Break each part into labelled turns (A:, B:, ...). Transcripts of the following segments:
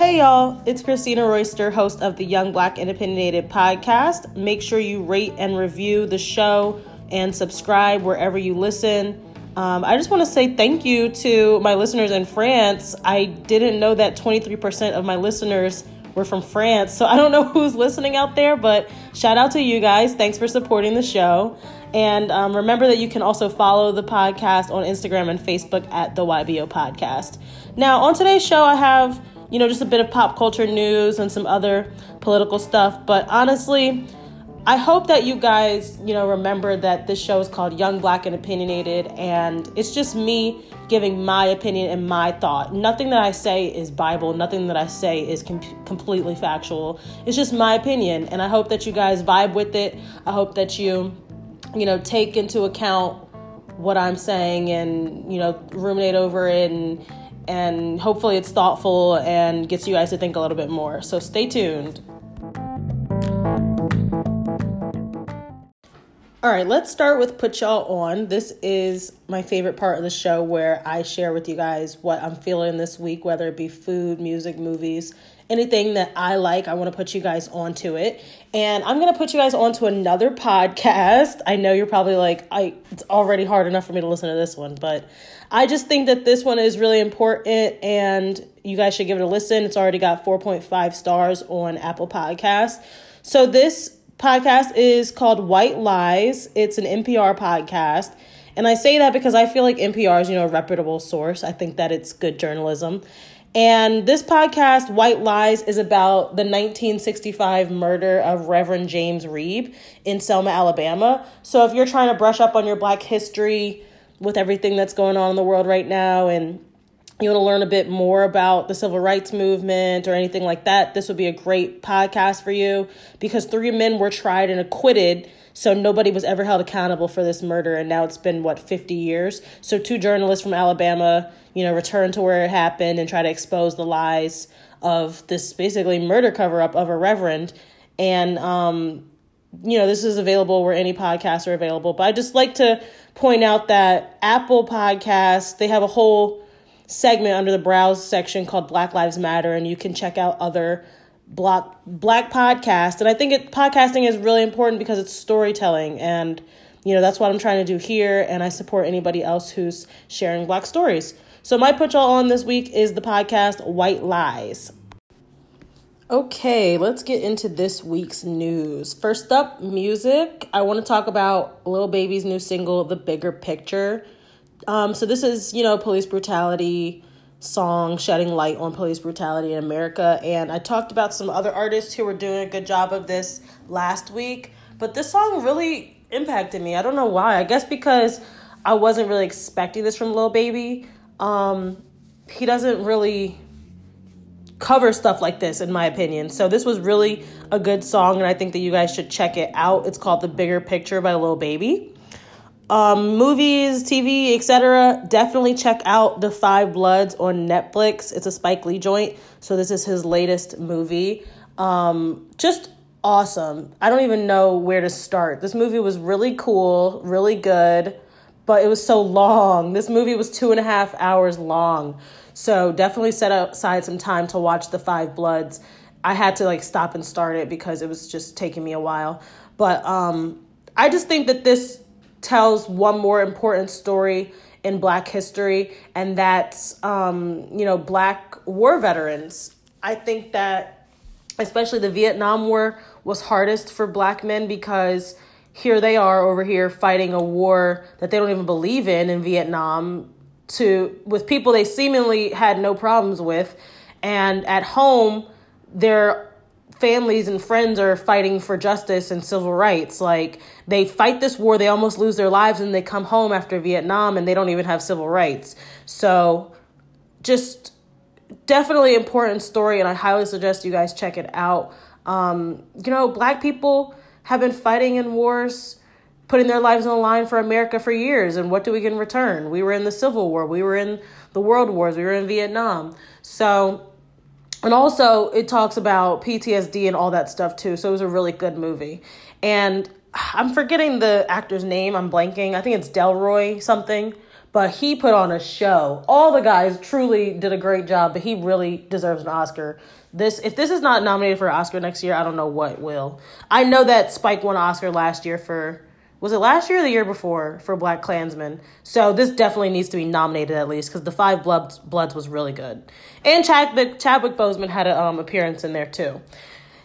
A: Hey y'all, it's Christina Royster, host of the Young Black Opinionated podcast. Make sure you rate and review the show and subscribe wherever you listen. Um, I just want to say thank you to my listeners in France. I didn't know that 23% of my listeners were from France, so I don't know who's listening out there, but shout out to you guys. Thanks for supporting the show. And um, remember that you can also follow the podcast on Instagram and Facebook at the YBO Podcast. Now, on today's show, I have, you know, just a bit of pop culture news and some other political stuff. But honestly, I hope that you guys, you know, remember that this show is called Young, Black, and Opinionated, and it's just me giving my opinion and my thought. Nothing that I say is Bible, nothing that I say is com- completely factual. It's just my opinion, and I hope that you guys vibe with it. I hope that you you know, take into account what I'm saying and, you know, ruminate over it and and hopefully it's thoughtful and gets you guys to think a little bit more. So stay tuned. All right, let's start with Put Y'all On. This is my favorite part of the show where I share with you guys what I'm feeling this week, whether it be food, music, movies, anything that I like, I want to put you guys onto it. And I'm going to put you guys onto another podcast. I know you're probably like, I it's already hard enough for me to listen to this one, but I just think that this one is really important and you guys should give it a listen. It's already got 4.5 stars on Apple Podcasts. So this podcast is called White Lies. It's an NPR podcast. And I say that because I feel like NPR is, you know, a reputable source. I think that it's good journalism. And this podcast, White Lies, is about the 1965 murder of Reverend James Reeb in Selma, Alabama. So if you're trying to brush up on your black history with everything that's going on in the world right now and you want to learn a bit more about the civil rights movement or anything like that, this would be a great podcast for you because three men were tried and acquitted so nobody was ever held accountable for this murder, and now it's been what fifty years. So two journalists from Alabama, you know, return to where it happened and try to expose the lies of this basically murder cover up of a reverend. And um, you know, this is available where any podcasts are available. But I just like to point out that Apple Podcasts they have a whole segment under the browse section called Black Lives Matter, and you can check out other black black podcast and i think it podcasting is really important because it's storytelling and you know that's what i'm trying to do here and i support anybody else who's sharing black stories. So my put y'all on this week is the podcast white lies okay let's get into this week's news first up music i want to talk about Lil Baby's new single the bigger picture um, so this is you know police brutality song shedding light on police brutality in America. And I talked about some other artists who were doing a good job of this last week, but this song really impacted me. I don't know why. I guess because I wasn't really expecting this from Lil Baby. Um, he doesn't really cover stuff like this, in my opinion. So this was really a good song, and I think that you guys should check it out. It's called "The Bigger Picture" by Lil Baby um, movies, TV, etc., definitely check out The Five Bloods on Netflix. It's a Spike Lee joint. So this is his latest movie. Um, just awesome. I don't even know where to start. This movie was really cool, really good, but it was so long. This movie was two and a half hours long. So definitely set aside some time to watch The Five Bloods. I had to like stop and start it because it was just taking me a while. But um, I just think that this tells one more important story in black history and that's um, you know black war veterans i think that especially the vietnam war was hardest for black men because here they are over here fighting a war that they don't even believe in in vietnam to with people they seemingly had no problems with and at home they're families and friends are fighting for justice and civil rights. Like they fight this war, they almost lose their lives, and they come home after Vietnam and they don't even have civil rights. So, just definitely important story, and I highly suggest you guys check it out. Um, you know, black people have been fighting in wars, putting their lives on the line for America for years, and what do we get in return? We were in the Civil War, we were in the World Wars, we were in Vietnam. So, and also it talks about PTSD and all that stuff too. So it was a really good movie. And I'm forgetting the actor's name. I'm blanking. I think it's Delroy something. but he put on a show. All the guys truly did a great job, but he really deserves an Oscar. This if this is not nominated for an Oscar next year, I don't know what will. I know that Spike won an Oscar last year for was it last year or the year before for BlacKkKlansman? So this definitely needs to be nominated at least because the Five Bloods, Bloods was really good, and Chadwick Chadwick Boseman had an um, appearance in there too.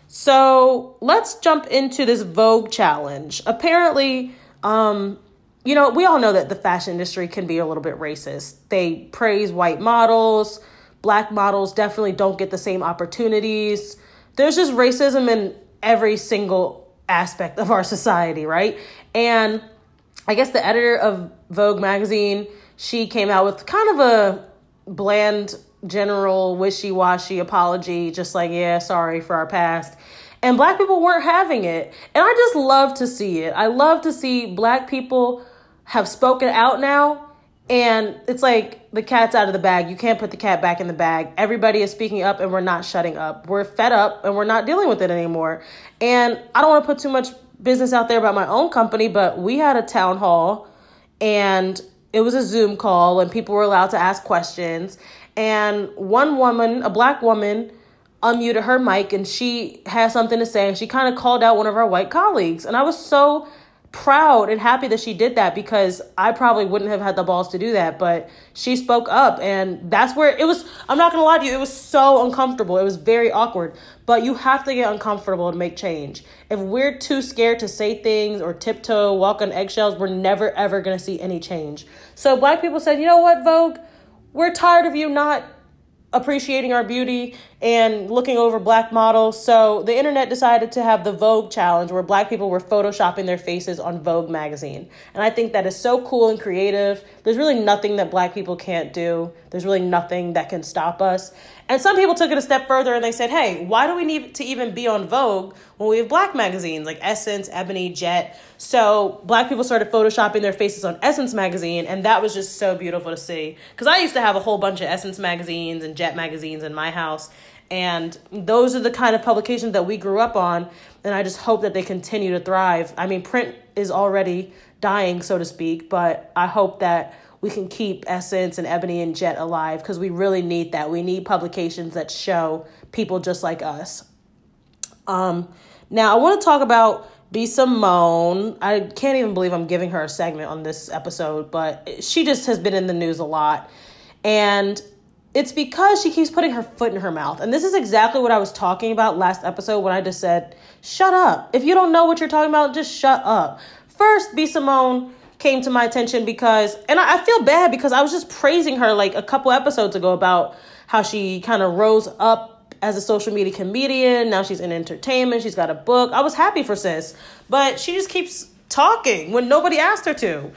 A: So let's jump into this Vogue challenge. Apparently, um, you know, we all know that the fashion industry can be a little bit racist. They praise white models, black models definitely don't get the same opportunities. There's just racism in every single aspect of our society, right? And I guess the editor of Vogue magazine, she came out with kind of a bland, general, wishy washy apology, just like, yeah, sorry for our past. And black people weren't having it. And I just love to see it. I love to see black people have spoken out now. And it's like the cat's out of the bag. You can't put the cat back in the bag. Everybody is speaking up and we're not shutting up. We're fed up and we're not dealing with it anymore. And I don't want to put too much business out there about my own company, but we had a town hall and it was a Zoom call and people were allowed to ask questions. And one woman, a black woman, unmuted her mic and she had something to say and she kind of called out one of our white colleagues. And I was so proud and happy that she did that because I probably wouldn't have had the balls to do that. But she spoke up, and that's where it was. I'm not gonna lie to you, it was so uncomfortable. It was very awkward. But you have to get uncomfortable to make change. If we're too scared to say things or tiptoe, walk on eggshells, we're never ever gonna see any change. So black people said, you know what, Vogue, we're tired of you not appreciating our beauty and looking over black models. So the internet decided to have the Vogue challenge where black people were photoshopping their faces on Vogue magazine. And I think that is so cool and creative. There's really nothing that black people can't do. There's really nothing that can stop us. And some people took it a step further and they said, hey, why do we need to even be on Vogue when we have black magazines like Essence, Ebony, Jet? So black people started photoshopping their faces on Essence magazine, and that was just so beautiful to see. Because I used to have a whole bunch of Essence magazines and Jet magazines in my house. And those are the kind of publications that we grew up on. And I just hope that they continue to thrive. I mean, print is already dying, so to speak, but I hope that we can keep Essence and Ebony and Jet alive because we really need that. We need publications that show people just like us. Um, now, I want to talk about B. Simone. I can't even believe I'm giving her a segment on this episode, but she just has been in the news a lot. And it's because she keeps putting her foot in her mouth. And this is exactly what I was talking about last episode when I just said, shut up. If you don't know what you're talking about, just shut up. First, B. Simone came to my attention because, and I, I feel bad because I was just praising her like a couple episodes ago about how she kind of rose up as a social media comedian. Now she's in entertainment. She's got a book. I was happy for sis, but she just keeps talking when nobody asked her to.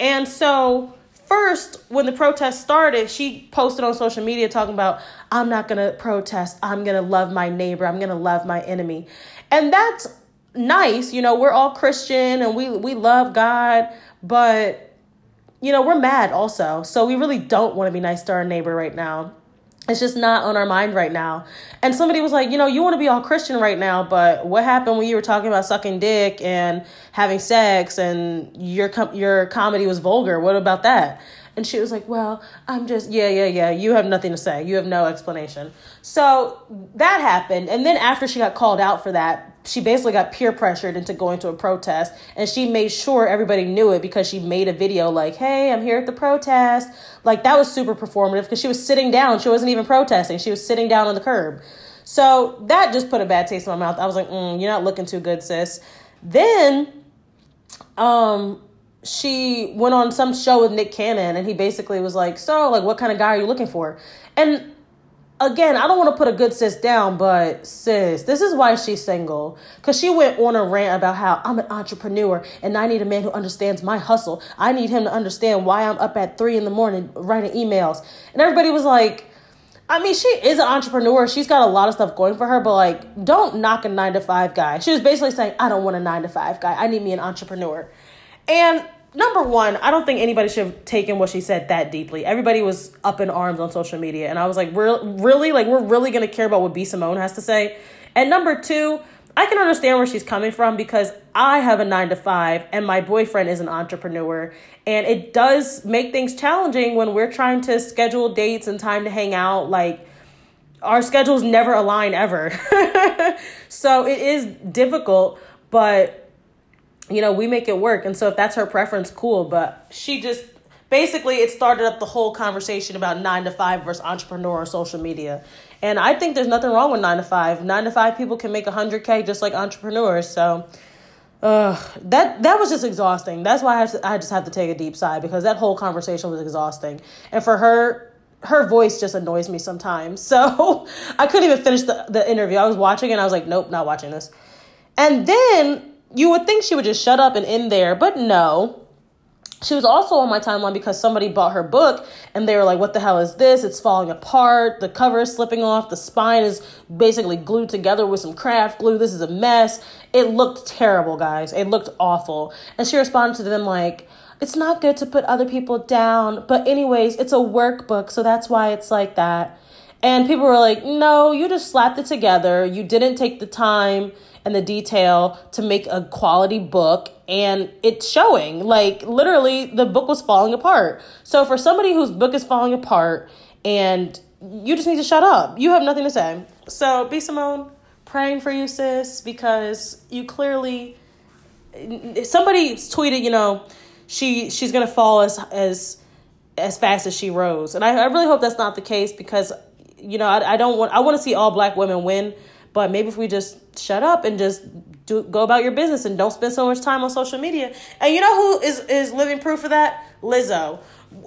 A: And so, first, when the protest started, she posted on social media talking about, I'm not going to protest. I'm going to love my neighbor. I'm going to love my enemy. And that's nice. You know, we're all Christian and we, we love God. But, you know, we're mad also. So we really don't want to be nice to our neighbor right now. It's just not on our mind right now. And somebody was like, you know, you want to be all Christian right now, but what happened when you were talking about sucking dick and having sex and your com- your comedy was vulgar? What about that? And she was like, Well, I'm just, yeah, yeah, yeah. You have nothing to say. You have no explanation. So that happened. And then after she got called out for that, she basically got peer pressured into going to a protest and she made sure everybody knew it because she made a video like hey i'm here at the protest like that was super performative because she was sitting down she wasn't even protesting she was sitting down on the curb so that just put a bad taste in my mouth i was like mm, you're not looking too good sis then um she went on some show with nick cannon and he basically was like so like what kind of guy are you looking for and again, I don't want to put a good sis down, but sis, this is why she's single. Because she went on a rant about how I'm an entrepreneur and I need a man who understands my hustle. I need him to understand why I'm up at three in the morning writing emails. And everybody was like, I mean, she is an entrepreneur. She's got a lot of stuff going for her, but like, don't knock a nine to five guy. She was basically saying, I don't want a nine to five guy. I need me an entrepreneur. And number one, I don't think anybody should have taken what she said that deeply. Everybody was up in arms on social media, and I was like, we're really like we're really gonna care about what B Simone has to say. And number two, I can understand where she's coming from because I have a nine to five and my boyfriend is an entrepreneur. And it does make things challenging when we're trying to schedule dates and time to hang out. Like, our schedules never align ever. so it is difficult, but you know, we make it work. And so if that's her preference, cool. But she just basically it started up the whole conversation about nine to five versus entrepreneur or social media. And I think there's nothing wrong with nine to five. Nine to five people can make a 100K just like entrepreneurs. So uh, that that was just exhausting. That's why I, to, I just have to take a deep sigh because that whole conversation was exhausting. And for her, her voice just annoys me sometimes. So I couldn't even finish the, the interview. I was watching and I was like, nope, not watching this. And then you would think she would just shut up and end there, but no. She was also on my timeline because somebody bought her book and they were like, What the hell is this? It's falling apart. The cover is slipping off. The spine is basically glued together with some craft glue. This is a mess. It looked terrible, guys. It looked awful. And she responded to them like, It's not good to put other people down. But, anyways, it's a workbook. So that's why it's like that. And people were like, No, you just slapped it together. You didn't take the time and the detail to make a quality book and it's showing. Like literally the book was falling apart. So for somebody whose book is falling apart and you just need to shut up. You have nothing to say. So b. Simone praying for you sis because you clearly somebody tweeted you know she she's gonna fall as as as fast as she rose. And i, I really hope that's not the case because you know i, I don't want i want to see all black women win but maybe if we just shut up and just do go about your business and don't spend so much time on social media. And you know who is is living proof of that? Lizzo.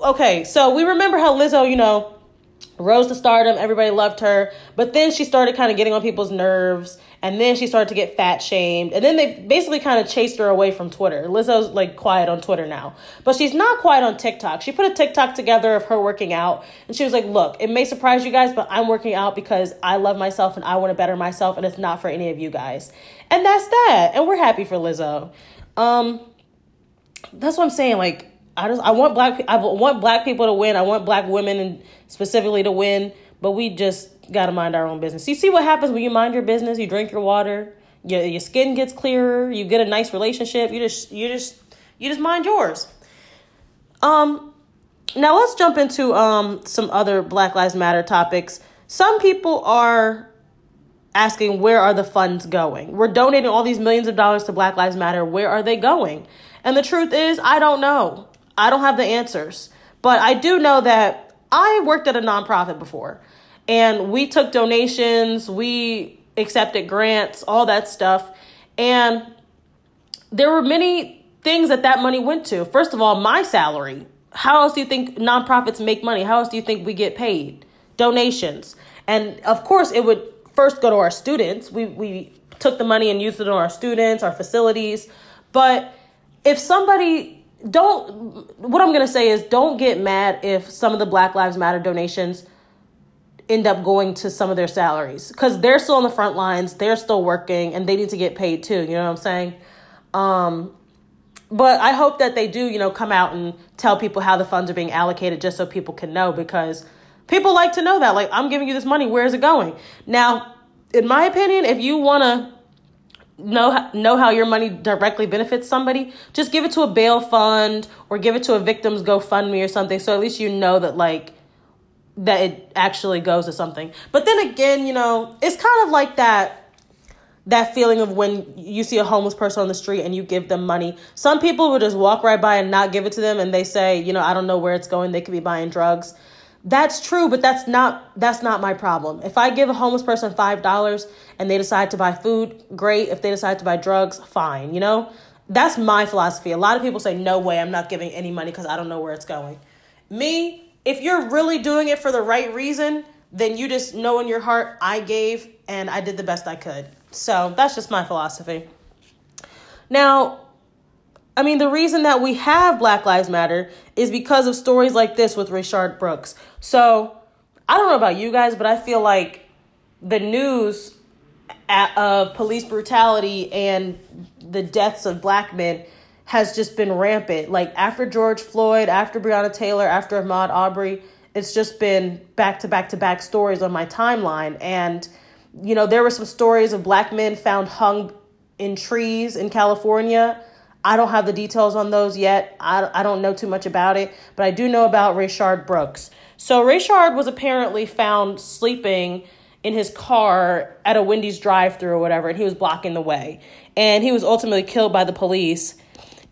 A: Okay, so we remember how Lizzo, you know, rose to stardom, everybody loved her, but then she started kind of getting on people's nerves and then she started to get fat shamed and then they basically kind of chased her away from twitter. Lizzo's like quiet on twitter now. But she's not quiet on tiktok. She put a tiktok together of her working out and she was like look it may surprise you guys but i'm working out because i love myself and i want to better myself and it's not for any of you guys. And that's that. And we're happy for lizzo. Um that's what i'm saying like i just i want black i want black people to win i want black women and specifically to win but we just got to mind our own business. You see what happens when you mind your business, you drink your water, your, your skin gets clearer, you get a nice relationship, you just you just you just mind yours. Um now let's jump into um some other Black Lives Matter topics. Some people are asking where are the funds going? We're donating all these millions of dollars to Black Lives Matter. Where are they going? And the truth is, I don't know. I don't have the answers. But I do know that I worked at a nonprofit before. And we took donations, we accepted grants, all that stuff. And there were many things that that money went to. First of all, my salary. How else do you think nonprofits make money? How else do you think we get paid? Donations. And of course, it would first go to our students. We, we took the money and used it on our students, our facilities. But if somebody don't what I'm to say is don't get mad if some of the Black Lives Matter donations end up going to some of their salaries because they're still on the front lines, they're still working, and they need to get paid too. You know what I'm saying? Um, but I hope that they do, you know, come out and tell people how the funds are being allocated just so people can know because people like to know that. Like, I'm giving you this money, where is it going? Now, in my opinion, if you want to know know how your money directly benefits somebody, just give it to a bail fund or give it to a victims GoFundMe or something. So at least you know that like that it actually goes to something. But then again, you know, it's kind of like that that feeling of when you see a homeless person on the street and you give them money. Some people will just walk right by and not give it to them and they say, you know, I don't know where it's going. They could be buying drugs. That's true, but that's not that's not my problem. If I give a homeless person $5 and they decide to buy food, great. If they decide to buy drugs, fine, you know? That's my philosophy. A lot of people say, "No way, I'm not giving any money cuz I don't know where it's going." Me, if you're really doing it for the right reason, then you just know in your heart, I gave and I did the best I could. So that's just my philosophy. Now, I mean, the reason that we have Black Lives Matter is because of stories like this with Rayshard Brooks. So I don't know about you guys, but I feel like the news of police brutality and the deaths of black men has just been rampant. Like after George Floyd, after Breonna Taylor, after Ahmaud Arbery, it's just been back to back to back stories on my timeline. And you know, there were some stories of black men found hung in trees in California. I don't have the details on those yet. I, I don't know too much about it, but I do know about Rayshard Brooks. So Rayshard was apparently found sleeping in his car at a Wendy's drive-through or whatever, and he was blocking the way. And he was ultimately killed by the police.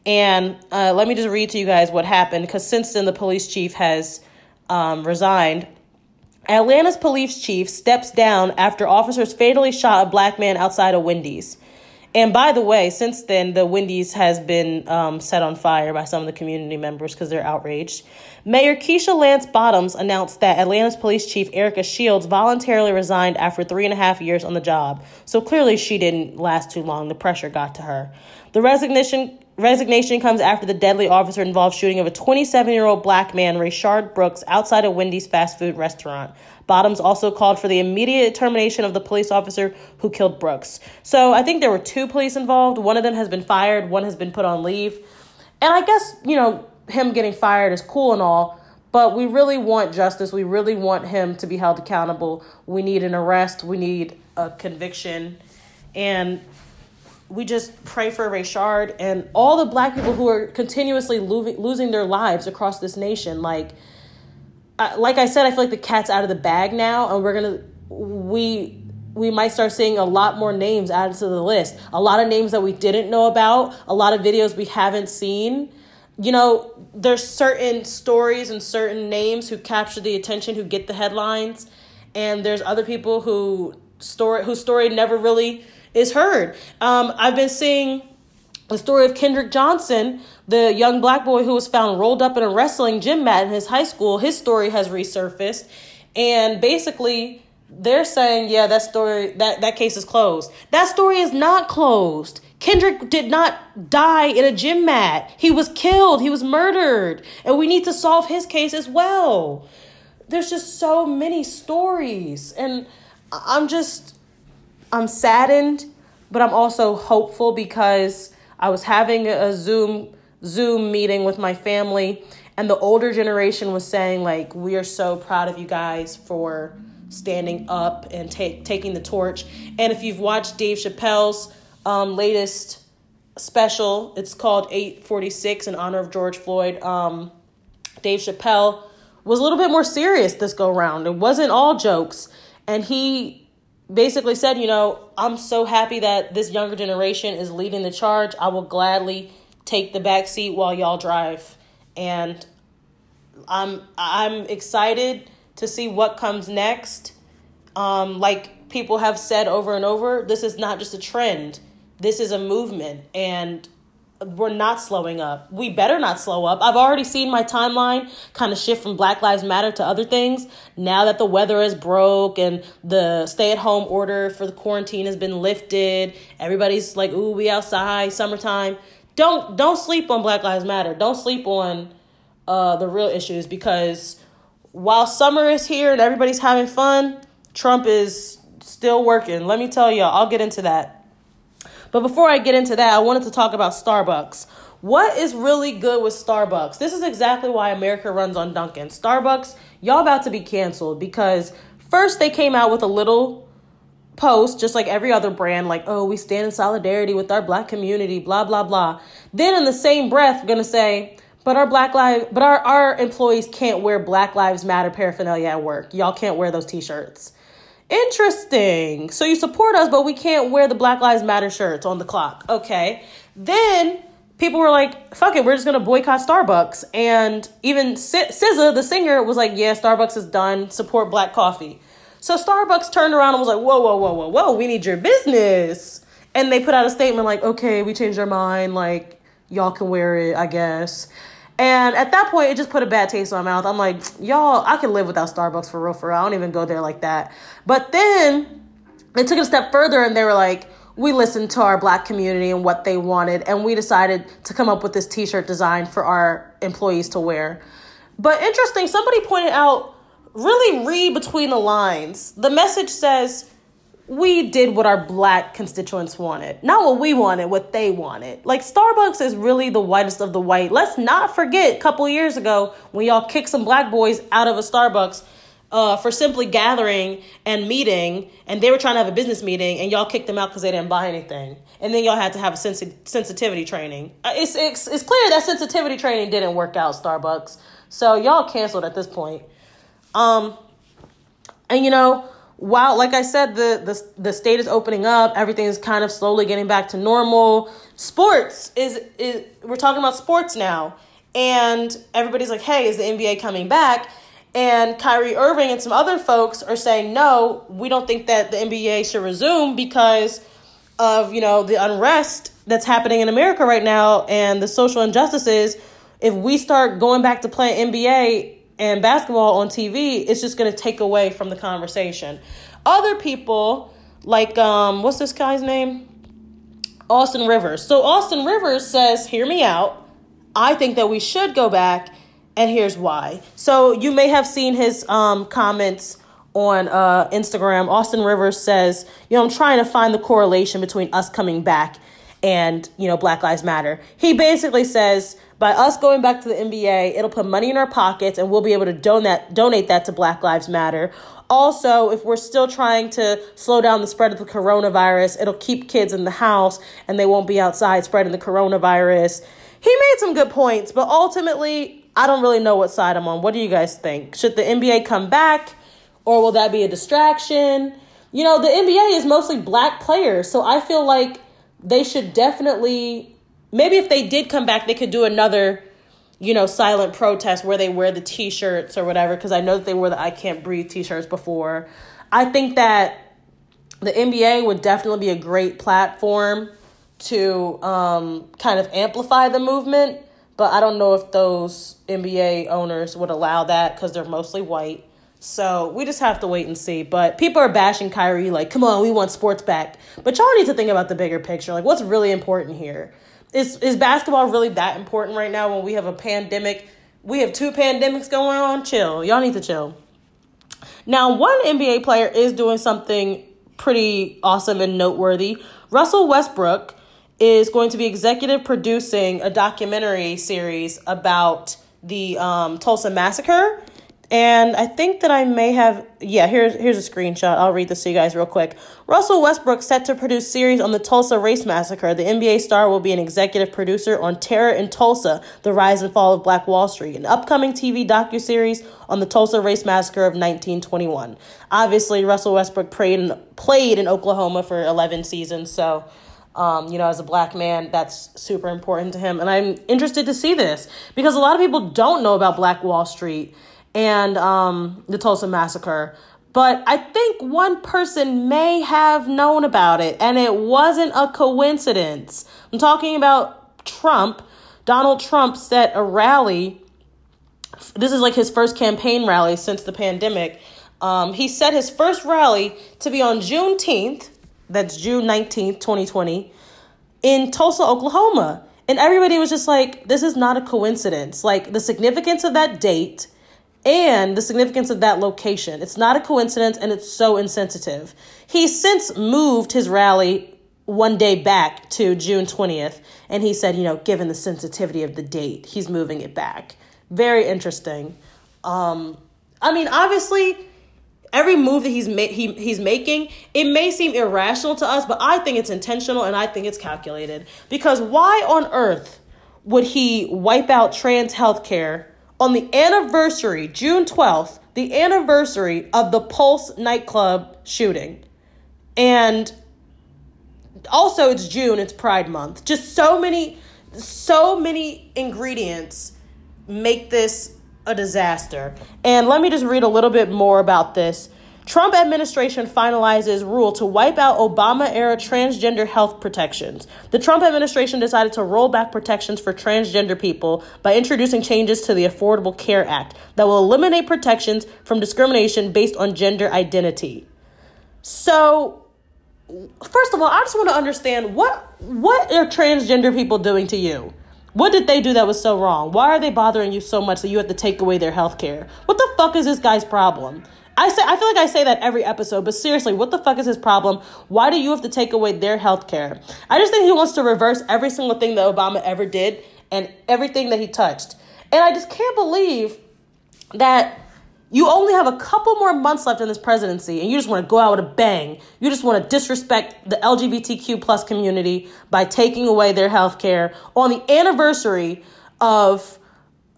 A: And uh, let me just read to you guys what happened, because since then the police chief has um, resigned. Atlanta's police chief steps down after officers fatally shot a black man outside a Wendy's. And by the way, since then, the Wendy's has been um, set on fire by some of the community members because they're outraged. Mayor Keisha Lance Bottoms announced that Atlanta's police chief Erika Shields voluntarily resigned after three and a half years on the job. So clearly, she didn't last too long. The pressure got to her. The resignation resignation comes after the deadly officer involved shooting of a 27 year old black man, Rayshard Brooks, outside a Wendy's fast food restaurant. Bottoms also called for the immediate termination of the police officer who killed Brooks. So I think there were two police involved. One of them has been fired, one has been put on leave. And I guess, you know, him getting fired is cool and all, but we really want justice. We really want him to be held accountable. We need an arrest, we need a conviction. And we just pray for Rayshard and all the black people who are continuously lo- losing their lives across this nation. Like, like I said, I feel like the cat's out of the bag now, and we're gonna we we might start seeing a lot more names added to the list. A lot of names that we didn't know about, a lot of videos we haven't seen. You know, there's certain stories and certain names who capture the attention, who get the headlines, and there's other people who story whose story never really is heard. Um, I've been seeing the story of Kendrick Johnson, the young black boy who was found rolled up in a wrestling gym mat in his high school. His story has resurfaced, and basically they're saying, yeah, that story that that case is closed. That story is not closed. Kendrick did not die in a gym mat. He was killed. He was murdered. And we need to solve his case as well. There's just so many stories. And I'm just, I'm saddened, but I'm also hopeful because I was having a Zoom Zoom meeting with my family and the older generation was saying like we are so proud of you guys for standing up and take taking the torch. And if you've watched Dave Chappelle's um, latest special, it's called 846 in honor of George Floyd. Um, Dave Chappelle was a little bit more serious this go round. It wasn't all jokes. And he basically said, you know, I'm so happy that this younger generation is leading the charge. I will gladly take the back seat while y'all drive. And I'm I'm excited to see what comes next. Um, like people have said over and over, this is not just a trend. This is a movement and we're not slowing up. We better not slow up. I've already seen my timeline kind of shift from Black Lives Matter to other things. Now that the weather is broke and the stay at home order for the quarantine has been lifted, everybody's like, "Ooh, we outside, summertime." Don't don't sleep on Black Lives Matter. Don't sleep on uh, the real issues because while summer is here and everybody's having fun, Trump is still working. Let me tell y'all, I'll get into that. But before I get into that, I wanted to talk about Starbucks. What is really good with Starbucks? This is exactly why America runs on Dunkin'. Starbucks, y'all about to be canceled because first they came out with a little post, just like every other brand, like, oh, we stand in solidarity with our black community, blah, blah, blah. Then in the same breath, we're gonna say, but our black lives but our, our employees can't wear Black Lives Matter paraphernalia at work. Y'all can't wear those t-shirts. Interesting. So you support us, but we can't wear the Black Lives Matter shirts on the clock. Okay. Then people were like, fuck it, we're just to boycott Starbucks. And even SZA, the singer, was like, yeah, Starbucks is done. Support black coffee. So Starbucks turned around and was like, whoa, whoa, whoa, whoa, whoa, we need your business. And they put out a statement like, okay, we changed our mind. Like, y'all can wear it, I guess. And at that point, it just put a bad taste in my mouth. I'm like, y'all, I can live without Starbucks for real, for real. I don't even go there like that. But then they took it a step further and they were like, we listened to our black community and what they wanted, and we decided to come up with this t shirt design for our employees to wear. But interesting, somebody pointed out really read between the lines. The message says, we did what our black constituents wanted. Not what we wanted, what they wanted. Like Starbucks is really the whitest of the white. Let's not forget a couple years ago when y'all kicked some black boys out of a Starbucks. uh, for simply gathering and meeting, and they were trying to have a business meeting, and y'all kicked them out because they didn't buy anything, and then y'all had to have a sensi- sensitivity training. Uh, it's, it's it's clear that sensitivity training didn't work out, Starbucks. So y'all canceled at this point. Um, and you know, while like I said, the the the state is opening up, everything is kind of slowly getting back to normal. Sports is is we're talking about sports now, and everybody's like, "Hey, is the NBA coming back?" And Kyrie Irving and some other folks are saying, "No, we don't think that the NBA should resume because of you know the unrest that's happening in America right now and the social injustices." If we start going back to playing NBA and basketball on TV, it's just going to take away from the conversation. Other people, like, um, what's this guy's name? Austin Rivers. So Austin Rivers says, Hear me out. I think that we should go back, and here's why. So you may have seen his um, comments on uh, Instagram. Austin Rivers says, You know, I'm trying to find the correlation between us coming back and, you know, Black Lives Matter. He basically says, by us going back to the NBA, it'll put money in our pockets and we'll be able to donate donate that to Black Lives Matter. Also, if we're still trying to slow down the spread of the coronavirus, it'll keep kids in the house and they won't be outside spreading the coronavirus. He made some good points, but ultimately, I don't really know what side I'm on. What do you guys think? Should the NBA come back or will that be a distraction? You know, the NBA is mostly black players, so I feel like they should definitely maybe if they did come back, they could do another, you know, silent protest where they wear the t-shirts or whatever. Because I know that they wore the "I Can't Breathe" t-shirts before. I think that the NBA would definitely be a great platform to um, kind of amplify the movement. But I don't know if those NBA owners would allow that because they're mostly white. So we just have to wait and see. But people are bashing Kyrie, like, come on, we want sports back. But y'all need to think about the bigger picture. Like, what's really important here? Is is basketball really that important right now when we have a pandemic? We have two pandemics going on. Chill. Y'all need to chill. Now, one NBA player is doing something pretty awesome and noteworthy. Russell Westbrook is going to be executive producing a documentary series about the um, Tulsa massacre and I think that I may have yeah, here's here's a screenshot. I'll read this to you guys real quick. Russell Westbrook set to produce series on the Tulsa Race Massacre. The NBA star will be an executive producer on Terror in Tulsa: The Rise and Fall of Black Wall Street, an upcoming TV docu-series on the Tulsa Race Massacre of 1921. Obviously, Russell Westbrook played in, played in Oklahoma for 11 seasons, so um, you know, as a black man, that's super important to him. And I'm interested to see this because a lot of people don't know about Black Wall Street and um, the Tulsa Massacre. But I think one person may have known about it, and it wasn't a coincidence. I'm talking about Trump. Donald Trump set a rally. This is like his first campaign rally since the pandemic. Um, he set his first rally to be on Juneteenth, that's June 19th, 2020, in Tulsa, Oklahoma. And everybody was just like, this is not a coincidence. Like, the significance of that date and the significance of that location. It's not a coincidence and it's so insensitive. He since moved his rally one day back to June 20th, and he said, you know, given the sensitivity of the date, he's moving it back. Very interesting. Um, I mean, obviously, every move that he's ma- he, he's making, it may seem irrational to us, but I think it's intentional and I think it's calculated. Because why on earth would he wipe out trans healthcare on the anniversary, June 12th, the anniversary of the Pulse nightclub shooting. And also it's June, it's Pride month. Just so many so many ingredients make this a disaster. And let me just read a little bit more about this. Trump administration finalizes rule to wipe out Obama era transgender health protections. The Trump administration decided to roll back protections for transgender people by introducing changes to the Affordable Care Act that will eliminate protections from discrimination based on gender identity. So, first of all, I just want to understand what what are transgender people doing to you? What did they do that was so wrong? Why are they bothering you so much that you have to take away their health care? What the fuck is this guy's problem? I say I feel like I say that every episode, but seriously, what the fuck is his problem? Why do you have to take away their health care? I just think he wants to reverse every single thing that Obama ever did and everything that he touched. And I just can't believe that You only have a couple more months left in this presidency, and you just want to go out with a bang. You just want to disrespect the LGBTQ plus community by taking away their health care on the anniversary of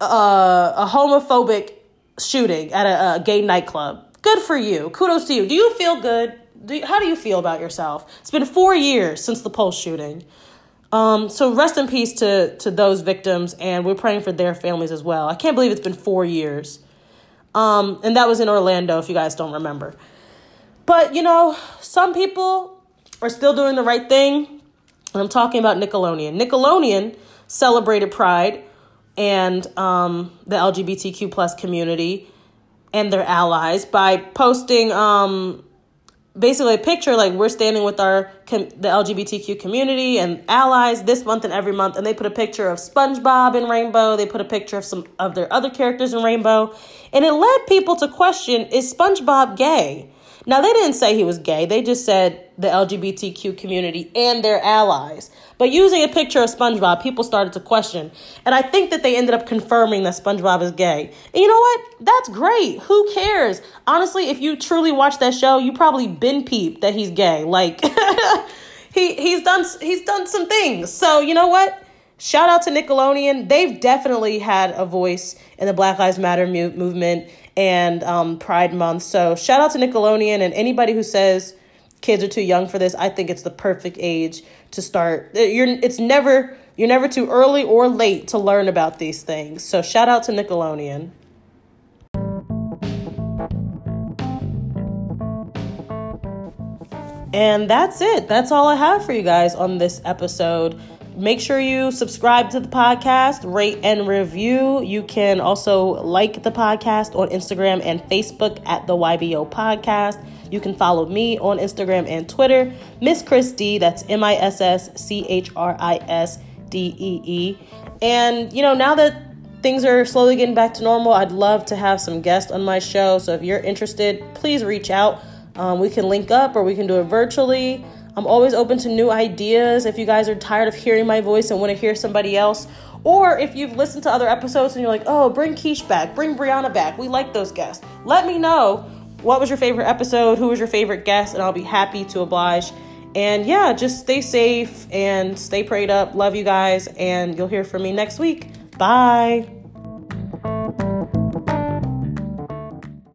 A: uh, a homophobic shooting at a, a, gay nightclub. Good for you. Kudos to you. Do you feel good? Do you, how do you feel about yourself? It's been four years since the Pulse shooting. Um, so rest in peace to to those victims, and we're praying for their families as well. I can't believe it's been four years. Um, and that was in Orlando, if you guys don't remember. But you know, some people are still doing the right thing. I'm talking about Nickelodeon. Nickelodeon celebrated Pride and um, the LGBTQ plus community and their allies by posting um, basically a picture like we're standing with our com- the LGBTQ community and allies this month and every month, and they put a picture of SpongeBob in rainbow. They put a picture of some of their other characters in rainbow, and it led people to question: Is SpongeBob gay? Now, they didn't say he was gay, they just said the LGBTQ community and their allies. But using a picture of SpongeBob, people started to question. And I think that they ended up confirming that SpongeBob is gay. And you know what? That's great. Who cares? Honestly, if you truly watch that show, you probably been peeped that he's gay. Like he he's done he's done some things. So, you know what? Shout out to Nickelodeon. They've definitely had a voice in the Black Lives Matter mu- movement and um, Pride Month. So shout out to Nickelodeon and anybody who says kids are too young for this. I think it's the perfect age to start. Uh, you're it's never you're never too early or late to learn about these things. So shout out to Nickelodeon. And that's it. That's all I have for you guys on this episode. Make sure you subscribe to the podcast, rate and review. You can also like the podcast on Instagram and Facebook at the YBO Podcast. You can follow me on Instagram and Twitter, Miss Chris D. That's M I S S C H R I S D E E. And, you know, now that things are slowly getting back to normal, I'd love to have some guests on my show. So if you're interested, please reach out. Um, we can link up or we can do it virtually. I'm always open to new ideas. If you guys are tired of hearing my voice and want to hear somebody else, or if you've listened to other episodes and you're like, oh, bring Keish back, bring Brianna back, we like those guests. Let me know what was your favorite episode, who was your favorite guest, and I'll be happy to oblige. And yeah, just stay safe and stay prayed up. Love you guys, and you'll hear from me next week. Bye.